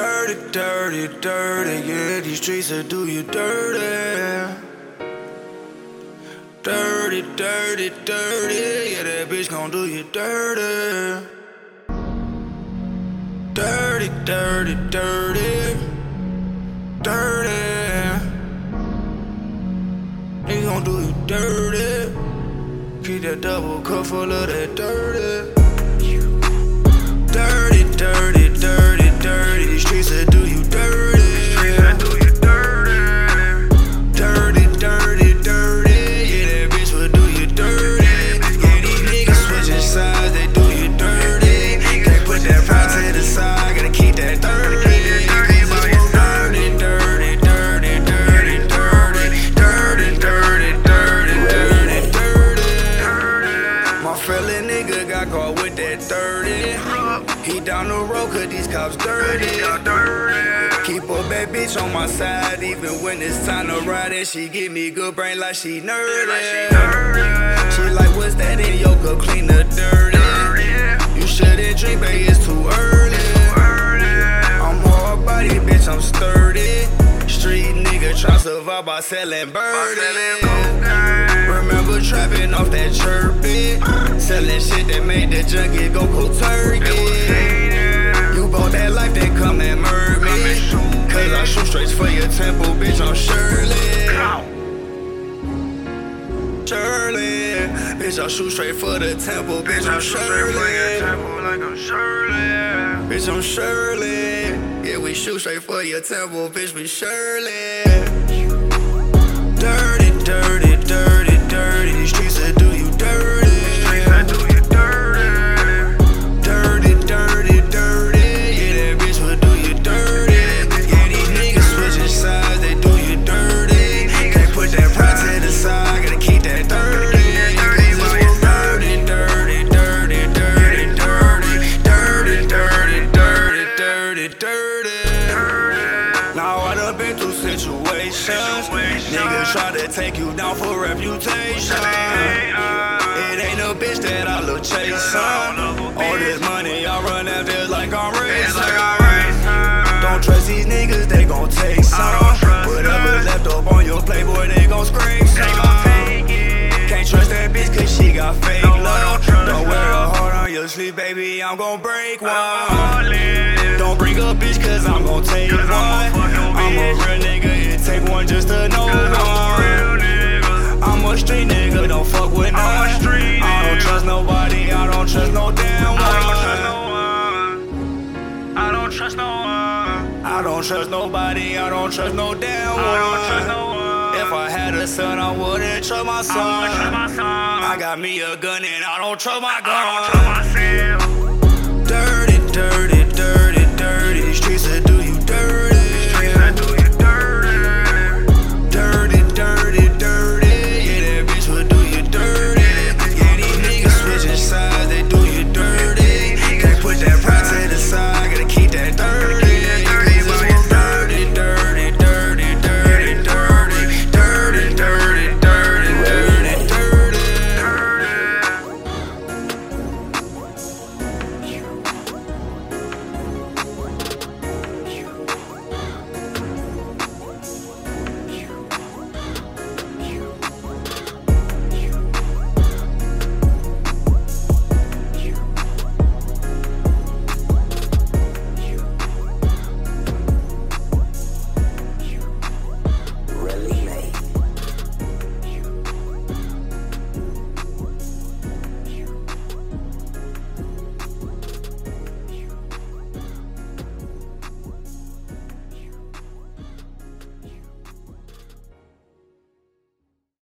Dirty, dirty, dirty, yeah, these streets will do you dirty. Dirty, dirty, dirty, yeah, that bitch gon' do you dirty. Dirty, dirty, dirty, dirty. They gon' do you dirty. Keep that double cup full of that dirty. Dirty, dirty, dirty, streets that do you dirty. Caught with that dirty. He down the road cause these cops dirty. Keep a bad bitch on my side even when it's time to ride and she give me good brain like she nerdy. She like what's that in your cup clean the dirty. You shouldn't drink baby it's too early. I'm hard body bitch I'm sturdy. Street nigga try to survive by selling birdies. Remember trapping off that chirpy. Selling shit that made the junkie go cold turkey. You bought that life, then come and murder me. Cause I shoot straight for your temple, bitch, I'm Shirley. Shirley. Bitch, I shoot straight for the temple, bitch, I'm Shirley. Bitch, I'm Shirley. Yeah, we shoot straight for your temple, bitch, we Shirley. Dirty, dirty, dirty, dirty. Streets that do situations. Niggas try to take you down for reputation. It ain't a bitch that I look chasing. All this money I run after like I'm racing. Don't trust these niggas, they gon' take some. Whatever left up on your playboy, they gon' scrape some. Can't trust that bitch cause she got fake love. Don't wear a heart on your sleeve, baby, I'm gon' break one. Don't bring a bitch cause I'm gon' take one. I'm a real nigga, it take one just to know one. I'm a street nigga, don't fuck with none. I don't trust nobody, I don't trust no damn one. I don't trust no one. I don't trust no one. I don't trust nobody, I don't trust no damn one. I don't trust no one. If I had a son, I wouldn't trust my son. I trust my son. I got me a gun and I don't trust my gun. I don't trust myself.